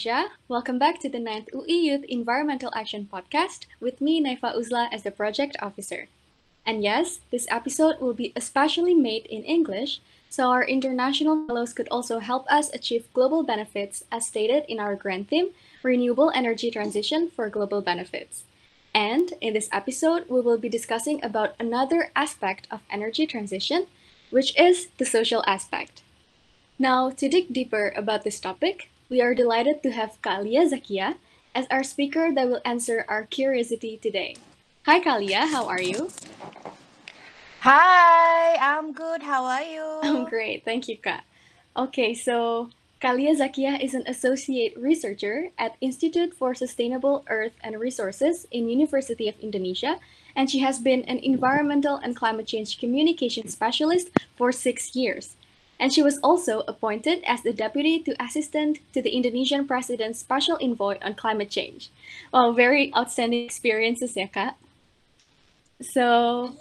Indonesia. Welcome back to the 9th UI Youth Environmental Action Podcast with me, Naifa Uzla, as the project officer. And yes, this episode will be especially made in English, so our international fellows could also help us achieve global benefits as stated in our grant theme, Renewable Energy Transition for Global Benefits. And in this episode, we will be discussing about another aspect of energy transition, which is the social aspect. Now, to dig deeper about this topic, we are delighted to have Kalia Zakiyyah as our speaker that will answer our curiosity today. Hi, Kalia, how are you? Hi, I'm good. How are you? I'm great, thank you, Ka. Okay, so Kalia Zakiyyah is an associate researcher at Institute for Sustainable Earth and Resources in University of Indonesia, and she has been an environmental and climate change communication specialist for six years. And she was also appointed as the deputy to assistant to the Indonesian president's special envoy on climate change. Well, very outstanding experiences, ya, Kak. So,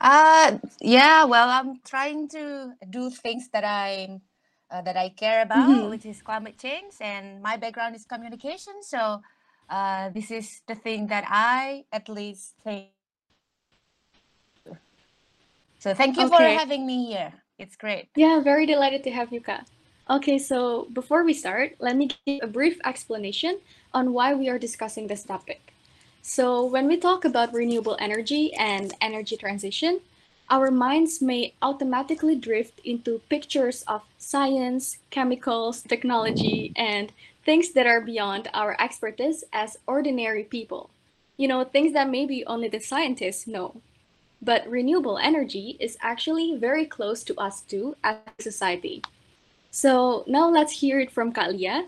Uh, yeah, well, I'm trying to do things that I'm uh, that I care about, mhm. which is climate change, and my background is communication. So, uh, this is the thing that I at least think. So, thank you for having me here. It's great. Yeah, very delighted to have you, Ka. Okay, so before we start, let me give a brief explanation on why we are discussing this topic. So, when we talk about renewable energy and energy transition, our minds may automatically drift into pictures of science, chemicals, technology, and things that are beyond our expertise as ordinary people. You know, things that maybe only the scientists know. But renewable energy is actually very close to us too as a society. So now let's hear it from Kalia.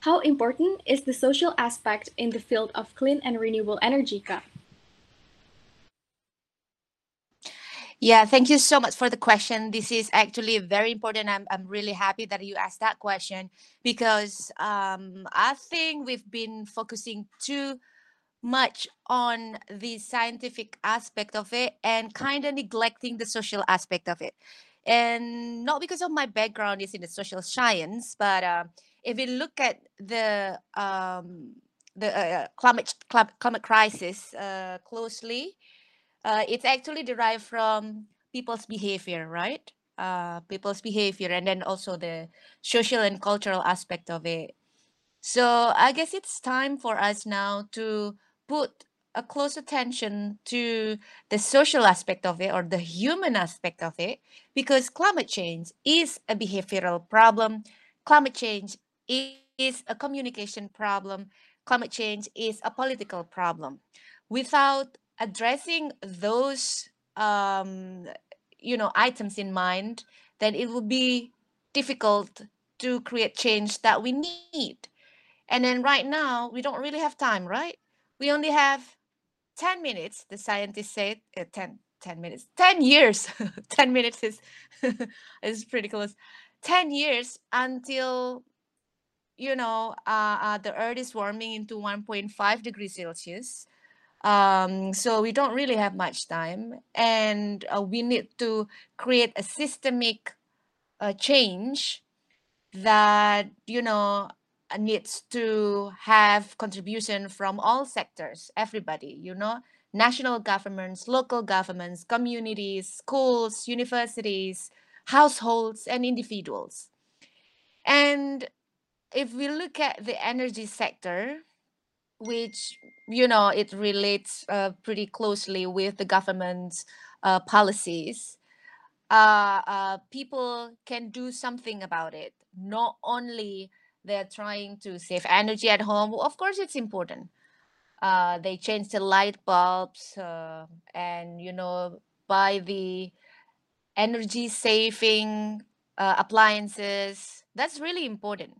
How important is the social aspect in the field of clean and renewable energy, Ka? Yeah, thank you so much for the question. This is actually very important. I'm, I'm really happy that you asked that question because um, I think we've been focusing too much on the scientific aspect of it and kind of neglecting the social aspect of it. And not because of my background is in the social science, but uh, if we look at the um, the uh, climate climate crisis uh, closely, uh, it's actually derived from people's behavior, right? Uh, people's behavior, and then also the social and cultural aspect of it. So I guess it's time for us now to put a close attention to the social aspect of it or the human aspect of it because climate change is a behavioral problem. Climate change is a communication problem. Climate change is a political problem. Without addressing those um, you know items in mind, then it will be difficult to create change that we need. And then right now, we don't really have time, right? We only have 10 minutes, the scientists said, uh, 10, 10 minutes, 10 years. 10 minutes is, is pretty close. 10 years until, you know, uh, uh, the earth is warming into 1.5 degrees Celsius. Um, so we don't really have much time. And uh, we need to create a systemic uh, change that you know needs to have contribution from all sectors everybody you know national governments local governments communities schools universities households and individuals and if we look at the energy sector which you know it relates uh, pretty closely with the government's uh, policies uh, uh, people can do something about it. Not only they're trying to save energy at home, of course it's important. Uh, they change the light bulbs uh, and you know buy the energy saving uh, appliances. That's really important.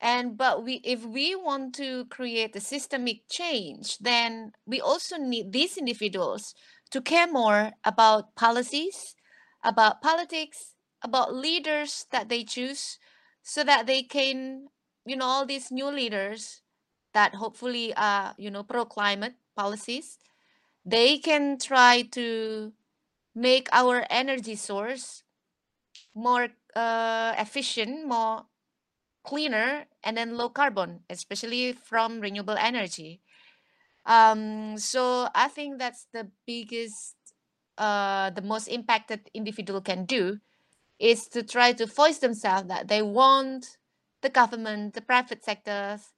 And but we if we want to create a systemic change, then we also need these individuals to care more about policies, about politics, about leaders that they choose, so that they can, you know, all these new leaders that hopefully are, you know, pro climate policies, they can try to make our energy source more uh, efficient, more cleaner and then low carbon, especially from renewable energy. Um, so I think that's the biggest, uh, the most impacted individual can do is to try to voice themselves that they want the government, the private sectors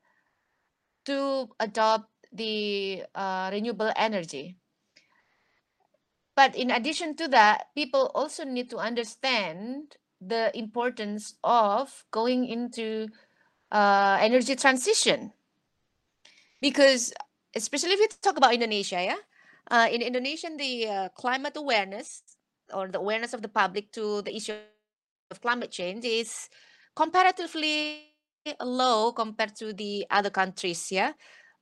to adopt the uh, renewable energy. But in addition to that, people also need to understand the importance of going into uh, energy transition. Because especially if you talk about Indonesia, yeah, uh, in Indonesia, the uh, climate awareness or the awareness of the public to the issue of climate change is comparatively low compared to the other countries. Yeah,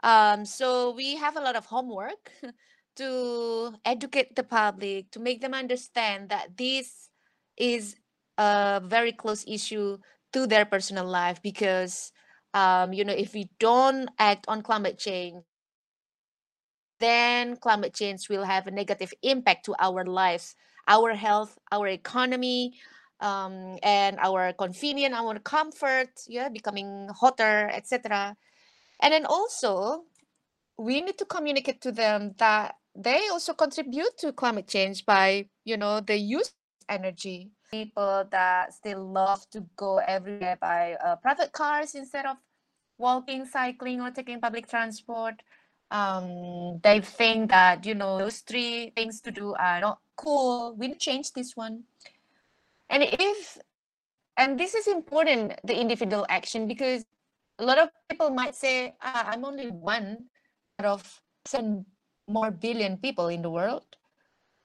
um, so we have a lot of homework to educate the public to make them understand that this is a very close issue to their personal life because um, you know if we don't act on climate change then climate change will have a negative impact to our lives our health our economy um, and our convenience our comfort yeah becoming hotter etc and then also we need to communicate to them that they also contribute to climate change by you know the use energy. People that still love to go everywhere by uh, private cars instead of walking cycling or taking public transport um, they think that you know those three things to do are not cool. We change this one. And if and this is important the individual action because a lot of people might say ah, i'm only one out of seven more billion people in the world.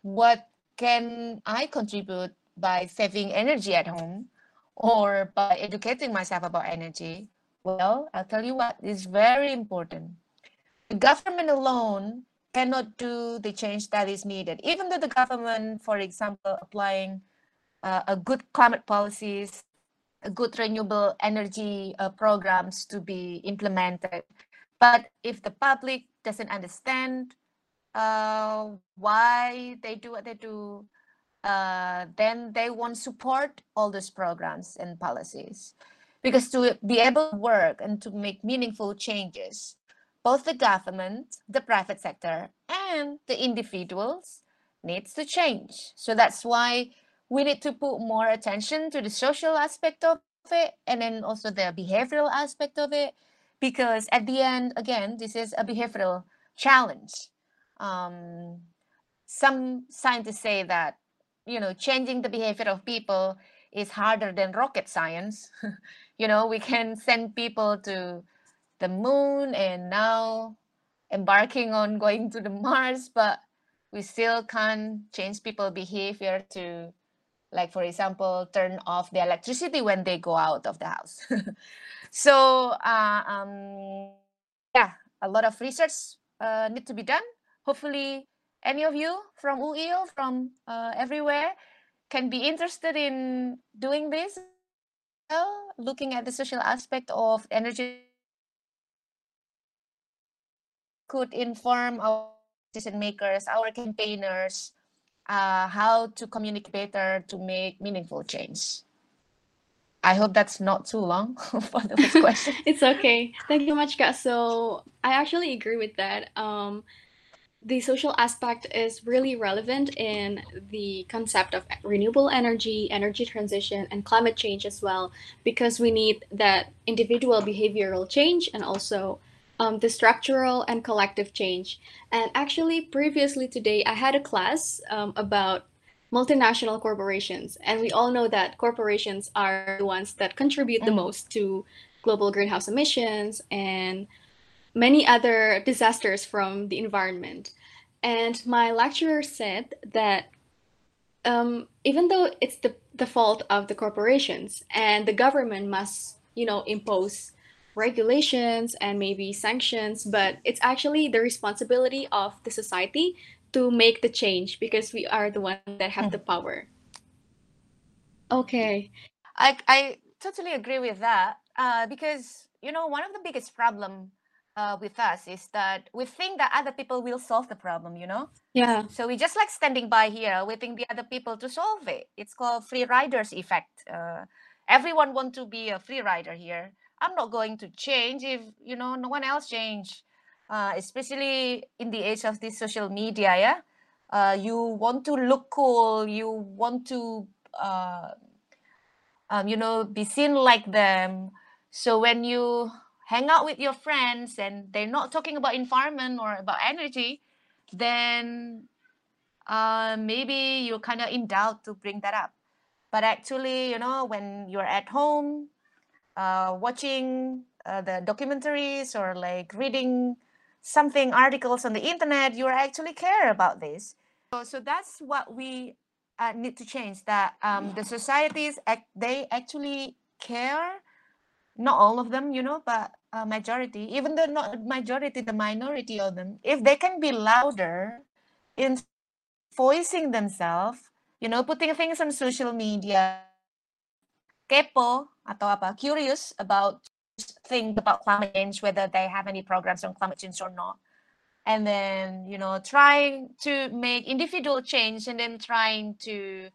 What can i contribute by saving energy at home or by educating myself about energy? Well i'll tell you what is very important government alone cannot do the change that is needed. Even though the government, for example, applying uh, a good climate policies, a good renewable energy uh, programs to be implemented, but if the public doesn't understand uh, why they do what they do, uh, then they won't support all those programs and policies. Because to be able to work and to make meaningful changes, both the government, the private sector, and the individuals needs to change. So that's why we need to put more attention to the social aspect of it and then also the behavioral aspect of it because at the end again this is a behavioral challenge um, some scientists say that you know changing the behavior of people is harder than rocket science you know we can send people to the moon and now embarking on going to the Mars, but we still can't change people behavior to like for example turn off the electricity when they go out of the house. So uh, um, yeah a lot of research uh, need to be done. Hopefully any of you from UIL from uh, everywhere can be interested in doing this looking at the social aspect of energy could inform our decision makers, our campaigners, uh, how to communicate better to make meaningful change. I hope that's not too long for the first question. it's okay. Thank you so much, Ka. So I actually agree with that. Um, the social aspect is really relevant in the concept of renewable energy, energy transition, and climate change as well, because we need that individual behavioral change and also um, the structural and collective change. And actually, previously today, I had a class um, about multinational corporations. And we all know that corporations are the ones that contribute the most to global greenhouse emissions and many other disasters from the environment. And my lecturer said that um, even though it's the, the fault of the corporations and the government must, you know, impose regulations and maybe sanctions, but it's actually the responsibility of the society to make the change because we are the one that have the power. Okay. I, I totally agree with that uh, because, you know, one of the biggest problem uh, with us is that we think that other people will solve the problem, you know? Yeah. So we just like standing by here waiting the other people to solve it. It's called free riders effect. Uh, everyone want to be a free rider here i'm not going to change if you know no one else change. Uh, especially in the age of this social media yeah? Uh, you want to look cool you want to uh, um, you know be seen like them. So when you hang out with your friends and they're not talking about environment or about energy then uh, maybe you're kind of in doubt to bring that up. But actually you know when you're at home uh, watching uh, the documentaries or like reading something articles on the internet you actually care about this. So, so that's what we uh, need to change that um, the societies act, they actually care not all of them you know but a majority even though not majority the minority of them if they can be louder in voicing themselves you know putting things on social media kepo atau apa curious about think about climate change whether they have any programs on climate change or not. And then you know trying to make individual change and then trying to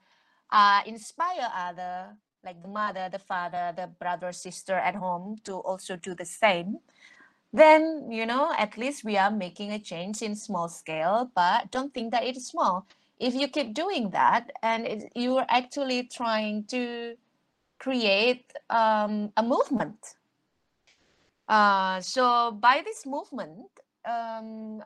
uh, inspire other like the mother the father the brother sister at home to also do the same. Then you know at least we are making a change in small scale but don't think that it is small. If you keep doing that and it, you are actually trying to create um, a movement. Uh, so by this movement um,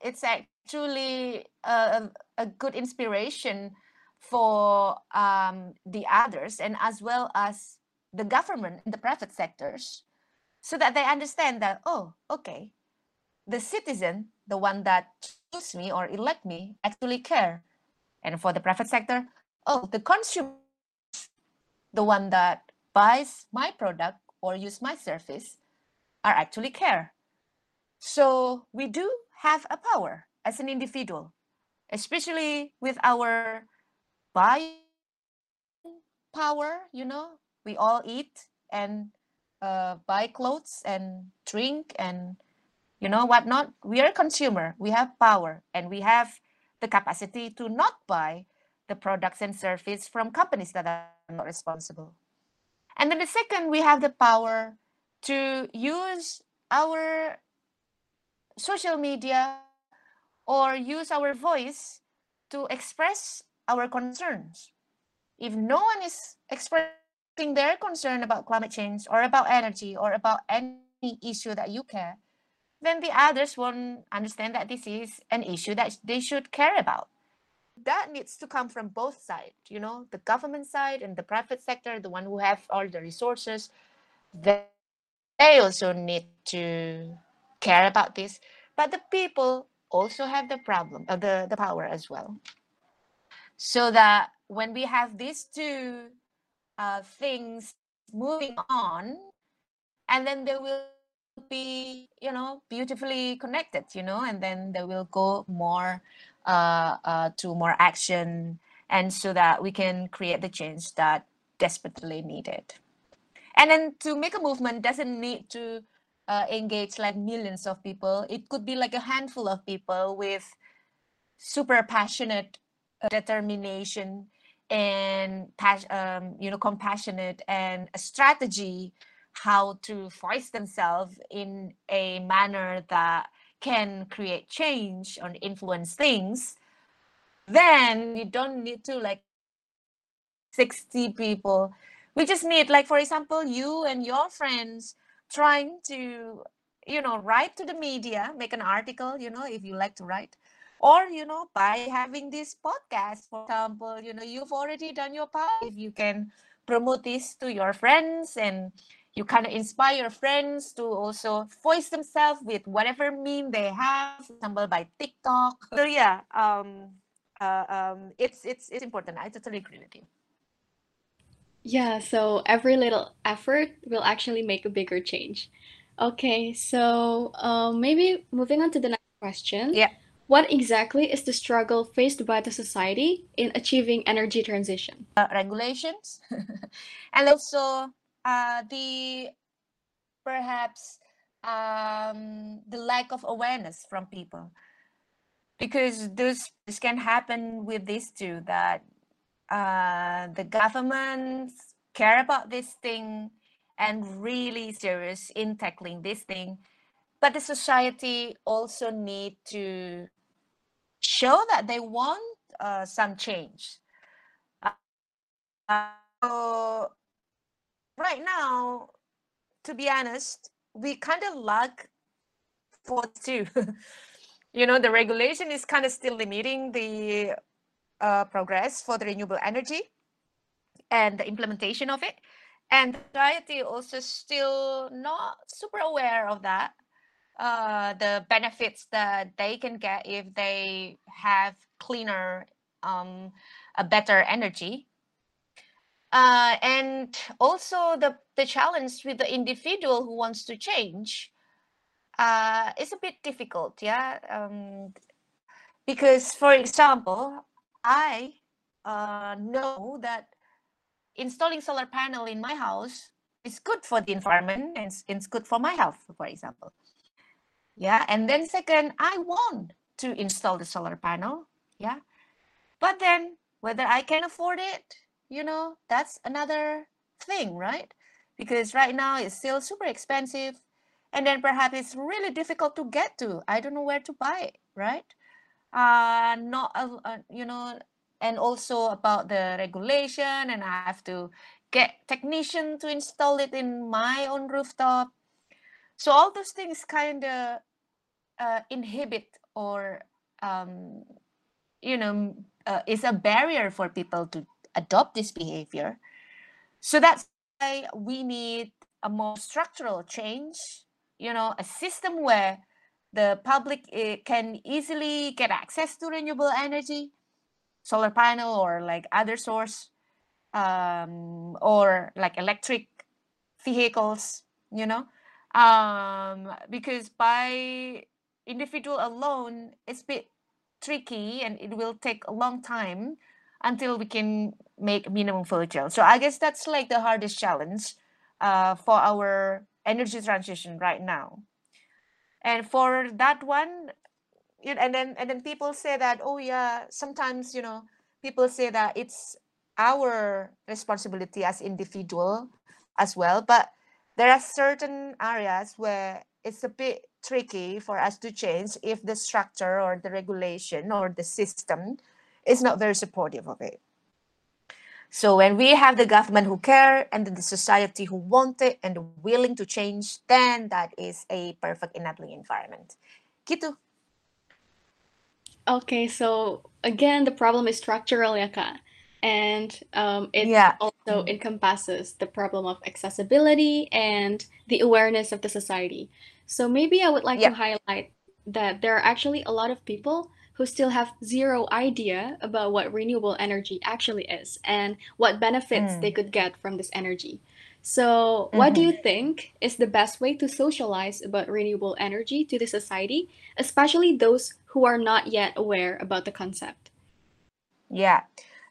it's actually a, a good inspiration for um, the others and as well as the government and the private sectors so that they understand that oh okay the citizen the one that choose me or elect me actually care. And for the private sector oh the consumer the one that buys my product or use my service are actually care. So we do have a power as an individual especially with our buying power you know we all eat and uh, buy clothes and drink and you know whatnot. We are a consumer. We have power and we have the capacity to not buy the products and service from companies that are not responsible and then the second we have the power to use our social media or use our voice to express our concerns. If no one is expressing their concern about climate change or about energy or about any issue that you care, then the others won't understand that this is an issue that they should care about. That needs to come from both sides, you know, the government side and the private sector, the one who have all the resources, they also need to care about this. But the people also have the problem, uh, the, the power as well so that when we have these two uh, things moving on and then they will be you know beautifully connected you know and then they will go more to more action and so that we can create the change that desperately needed. And then to make a movement doesn't need to uh, engage like millions of people. It could be like a handful of people with super passionate determination and um, you know compassionate and a strategy how to voice themselves in a manner that can create change or influence things then you don't need to like 60 people. We just need like for example you and your friends trying to you know write to the media make an article you know if you like to write. Or you know by having this podcast for example you know you've already done your part. If you can promote this to your friends and you kind of inspire your friends to also voice themselves with whatever meme they have for example by tiktok. So yeah um uh, um it's it's it's important. I totally agree with you. Yeah so every little effort will actually make a bigger change. Okay so um, maybe moving on to the next question. Yeah. What exactly is the struggle faced by the society in achieving energy transition? Uh, regulations. And also uh, the perhaps um, the lack of awareness from people. Because this, this can happen with these two that uh, the governments care about this thing and really serious in tackling this thing but the society also need to show that they want uh, some change. Uh, so right now to be honest we kind of lack for two. You know the regulation is kind of still limiting the uh, progress for the renewable energy and the implementation of it. And society also still not super aware of that uh, the benefits that they can get if they have cleaner um, a better energy uh, and also the the challenge with the individual who wants to change uh, is a bit difficult yeah um, because for example i uh, know that installing solar panel in my house is good for the environment and it's good for my health, for example. Yeah, and then second, I want to install the solar panel. Yeah, but then whether I can afford it, you know, that's another thing, right? Because right now it's still super expensive, and then perhaps it's really difficult to get to. I don't know where to buy it, right? Uh, not uh, you know and also about the regulation and I have to get technician to install it in my own rooftop. So all those things kind of uh, inhibit or um, you know uh, is a barrier for people to adopt this behavior. So that's why we need a more structural change. You know, a system where the public eh, can easily get access to renewable energy solar panel or like other source um, or like electric vehicles you know um, because by individual alone it's a bit tricky and it will take a long time until we can make minimum fuel so i guess that's like the hardest challenge uh, for our energy transition right now. And for that one you know, and then and then people say that oh yeah sometimes you know people say that it's our responsibility as individual as well but there are certain areas where it's a bit tricky for us to change if the structure or the regulation or the system is not very supportive of it so when we have the government who care and the society who want it and willing to change then that is a perfect enabling environment gitu Okay, so again, the problem is structural, ya Kak. And um, it yeah. also encompasses the problem of accessibility and the awareness of the society. So maybe I would like yeah. to highlight that there are actually a lot of people who still have zero idea about what renewable energy actually is and what benefits mm. they could get from this energy. So, what mm-hmm. do you think is the best way to socialize about renewable energy to the society, especially those who are not yet aware about the concept? Yeah.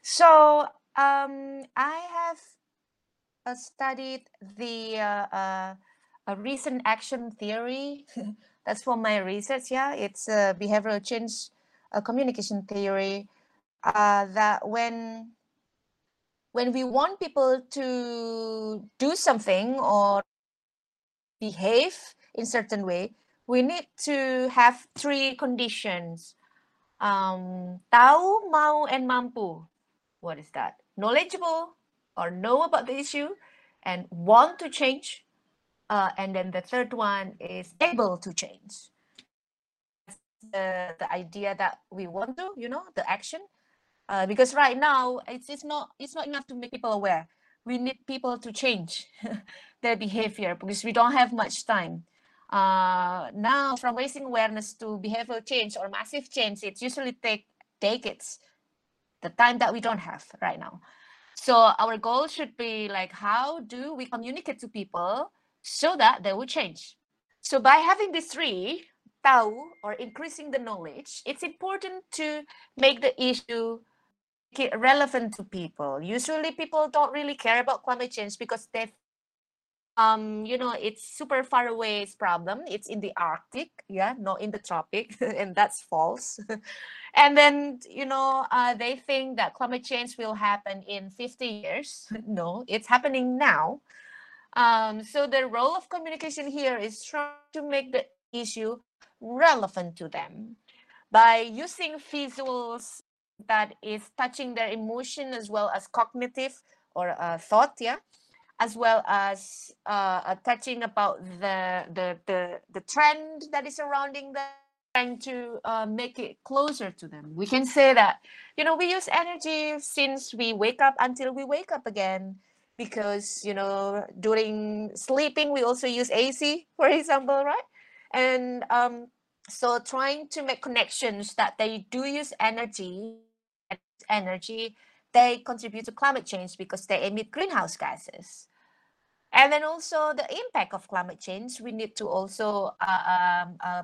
So, um, I have uh, studied the uh, uh, a reasoned action theory. That's for my research. Yeah, it's a behavioral change communication theory. Uh, that when when we want people to do something or behave in certain way, we need to have three conditions. Um, tahu, mau, and mampu. What is that? Knowledgeable or know about the issue and want to change. Uh, and then the third one is able to change. The, the idea that we want to, you know, the action. Uh, because right now it's, it's not it's not enough to make people aware. We need people to change their behavior because we don't have much time. Uh, now from raising awareness to behavioral change or massive change it usually take decades the time that we don't have right now. So our goal should be like how do we communicate to people so that they will change? So by having these three tahu or increasing the knowledge it's important to make the issue relevant to people. Usually people don't really care about climate change because they um, you know, it's super far away problem. It's in the Arctic, yeah, not in the tropic, and that's false. and then, you know, uh, they think that climate change will happen in 50 years. no, it's happening now. Um, so the role of communication here is trying to make the issue relevant to them. By using visuals that is touching their emotion as well as cognitive or uh, thought, yeah as well as uh, uh, touching about the, the the the trend that is surrounding them trying to uh, make it closer to them. We can say that you know we use energy since we wake up until we wake up again because you know during sleeping we also use ac for example right and um, so trying to make connections that they do use energy energy they contribute to climate change because they emit greenhouse gases and then also the impact of climate change, we need to also uh, um, uh,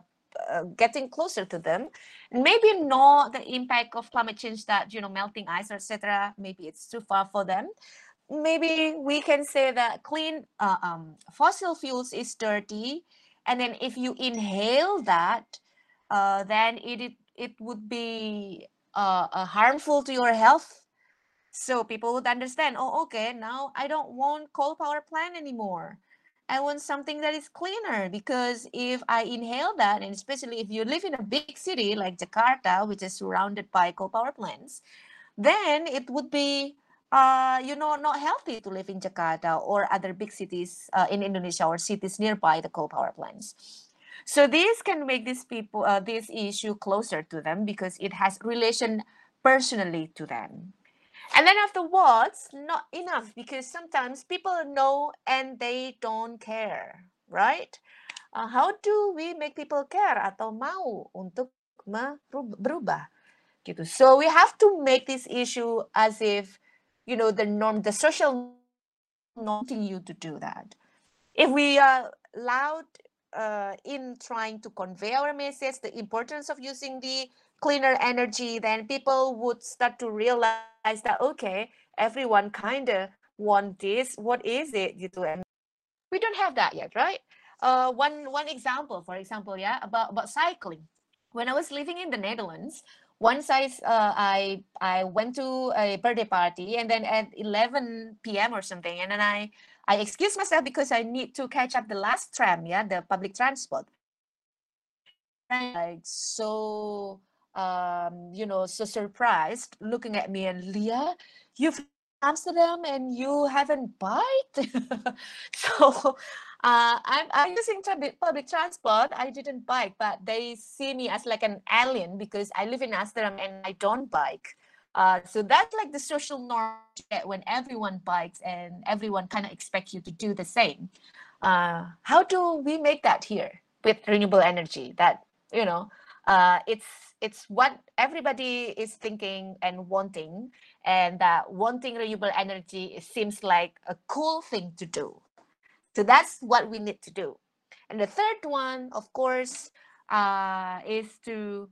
uh, getting closer to them. Maybe not the impact of climate change that, you know, melting ice, etc. Maybe it's too far for them. Maybe we can say that clean uh, um, fossil fuels is dirty. And then if you inhale that, uh, then it, it, it would be uh, harmful to your health so people would understand, oh, okay, now I don't want coal power plant anymore. I want something that is cleaner because if I inhale that, and especially if you live in a big city like Jakarta, which is surrounded by coal power plants, then it would be, uh, you know, not healthy to live in Jakarta or other big cities uh, in Indonesia or cities nearby the coal power plants. So this can make these people, uh, this issue closer to them because it has relation personally to them. And then afterwards, not enough because sometimes people know and they don't care, right? Uh, how do we make people care atau mau untuk berubah gitu? So we have to make this issue as if you know the norm, the social wanting you to do that. If we are loud uh, in trying to convey our message, the importance of using the cleaner energy, then people would start to realize that okay, everyone kind of want this. What is it? Gitu. And we don't have that yet, right? Uh, one one example, for example, yeah, about about cycling. When I was living in the Netherlands, once I uh, I I went to a birthday party, and then at 11 p.m. or something, and then I I excused myself because I need to catch up the last tram, yeah, the public transport. Like so um, you know, so surprised looking at me and Lia, you've Amsterdam and you haven't biked. so uh, I'm, I'm using public transport. I didn't bike, but they see me as like an alien because I live in Amsterdam and I don't bike. Uh, so that's like the social norm when everyone bikes and everyone kind of expects you to do the same. Uh, how do we make that here with renewable energy? That you know, uh, it's it's what everybody is thinking and wanting and that wanting renewable energy seems like a cool thing to do so that's what we need to do. And the third one of course uh, is to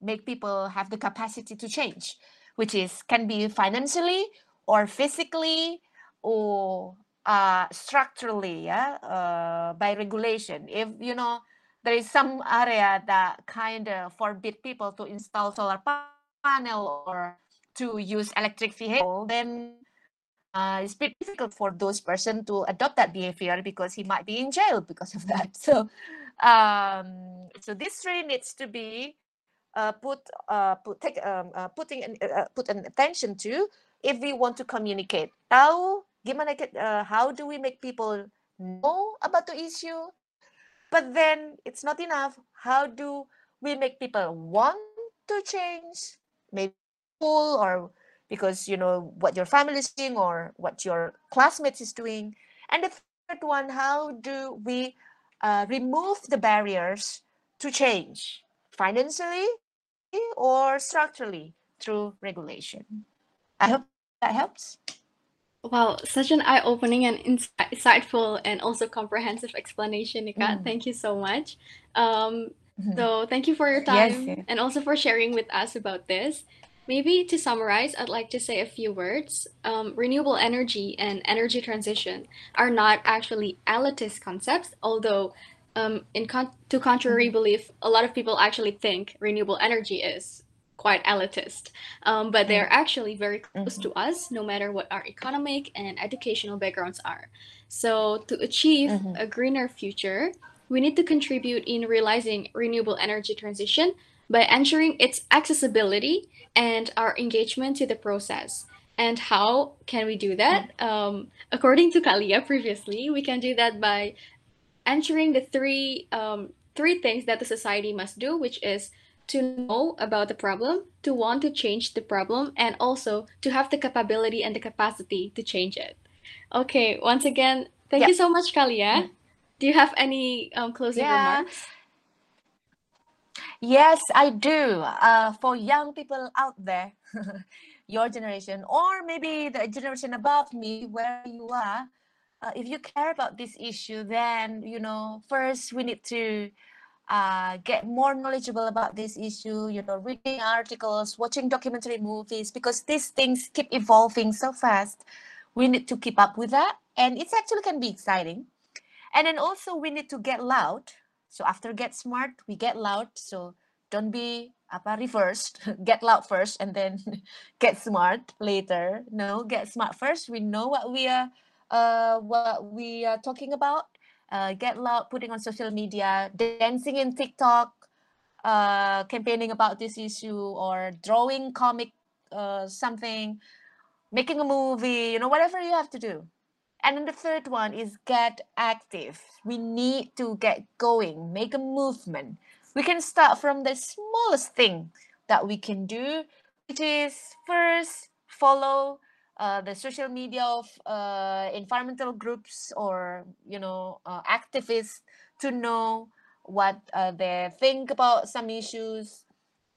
make people have the capacity to change which is can be financially or physically or uh, structurally yeah uh, by regulation. If you know there is some area that kind of forbid people to install solar panel or to use electric vehicle, then uh, it's pretty difficult for those person to adopt that behavior because he might be in jail because of that. So, um, so this three needs to be uh, put uh, put take um, uh, putting an, uh, put an attention to if we want to communicate. How gimana uh, how do we make people know about the issue but then it's not enough. How do we make people want to change? Maybe school or because you know what your family is doing or what your classmates is doing. And the third one, how do we uh, remove the barriers to change financially or structurally through regulation? I hope that helps. Wow, such an eye-opening and insightful and also comprehensive explanation, Nika. Mm. Thank you so much. Um, mm-hmm. So thank you for your time yes, yes. and also for sharing with us about this. Maybe to summarize, I'd like to say a few words. Um, renewable energy and energy transition are not actually elitist concepts, although um, in con- to contrary mm-hmm. belief, a lot of people actually think renewable energy is quite elitist, um, but they're mm-hmm. actually very close mm-hmm. to us, no matter what our economic and educational backgrounds are. So, to achieve mm-hmm. a greener future, we need to contribute in realizing renewable energy transition by ensuring its accessibility and our engagement to the process. And how can we do that? Mm-hmm. Um, according to Kalia previously, we can do that by answering the three um, three things that the society must do, which is to know about the problem, to want to change the problem, and also to have the capability and the capacity to change it. Okay, once again, thank yep. you so much, Kalia. Mm. Do you have any um, closing yeah. remarks? Yes, I do. Uh, for young people out there, your generation, or maybe the generation above me, where you are, uh, if you care about this issue, then you know first we need to uh, get more knowledgeable about this issue. You know, reading articles, watching documentary movies, because these things keep evolving so fast. We need to keep up with that, and it actually can be exciting. And then also we need to get loud. So after get smart, we get loud. So don't be apa reversed get loud first and then get smart later no get smart first we know what we are uh, what we are talking about. Uh, get loud, putting on social media, dancing in TikTok, uh, campaigning about this issue, or drawing comic uh, something, making a movie, you know, whatever you have to do. And then the third one is get active. We need to get going, make a movement. We can start from the smallest thing that we can do, which is first follow uh, the social media of uh, environmental groups or you know uh, activists to know what uh, they think about some issues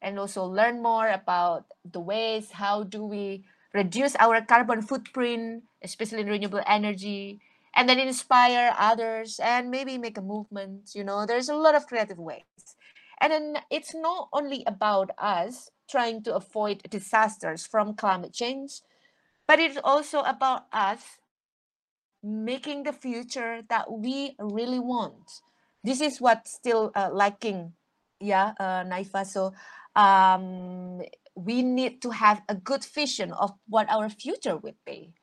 and also learn more about the ways how do we reduce our carbon footprint especially in renewable energy and then inspire others and maybe make a movement you know there's a lot of creative ways and then it's not only about us trying to avoid disasters from climate change but it's also about us making the future that we really want. This is what's still uh, lacking, yeah, uh, Naifa. So um, we need to have a good vision of what our future would be.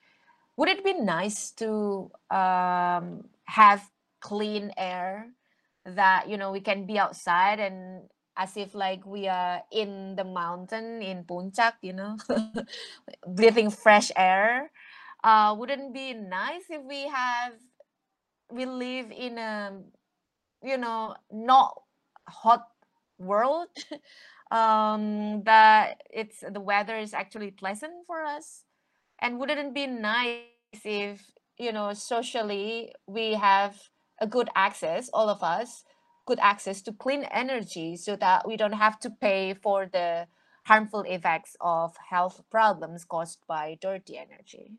Would it be nice to um, have clean air that you know we can be outside and as if like we are in the mountain in Puncak, you know, breathing fresh air. Uh, wouldn't be nice if we have we live in a you know not hot world um that it's the weather is actually pleasant for us and wouldn't it be nice if you know socially we have a good access all of us good access to clean energy so that we don't have to pay for the harmful effects of health problems caused by dirty energy.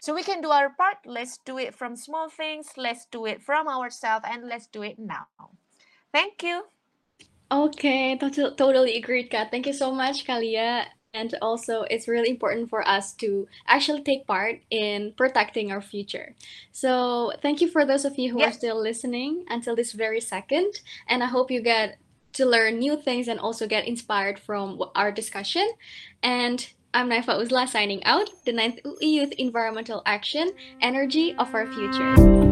So we can do our part. Let's do it from small things. Let's do it from ourselves and let's do it now. Thank you. Okay, totally agreed, Kat. Thank you so much, Kalia. And also, it's really important for us to actually take part in protecting our future. So, thank you for those of you who are still listening until this very second. And I hope you get to learn new things and also get inspired from our discussion. And I'm Naifa Uzla signing out, the 9th UI Youth Environmental Action Energy of Our Future.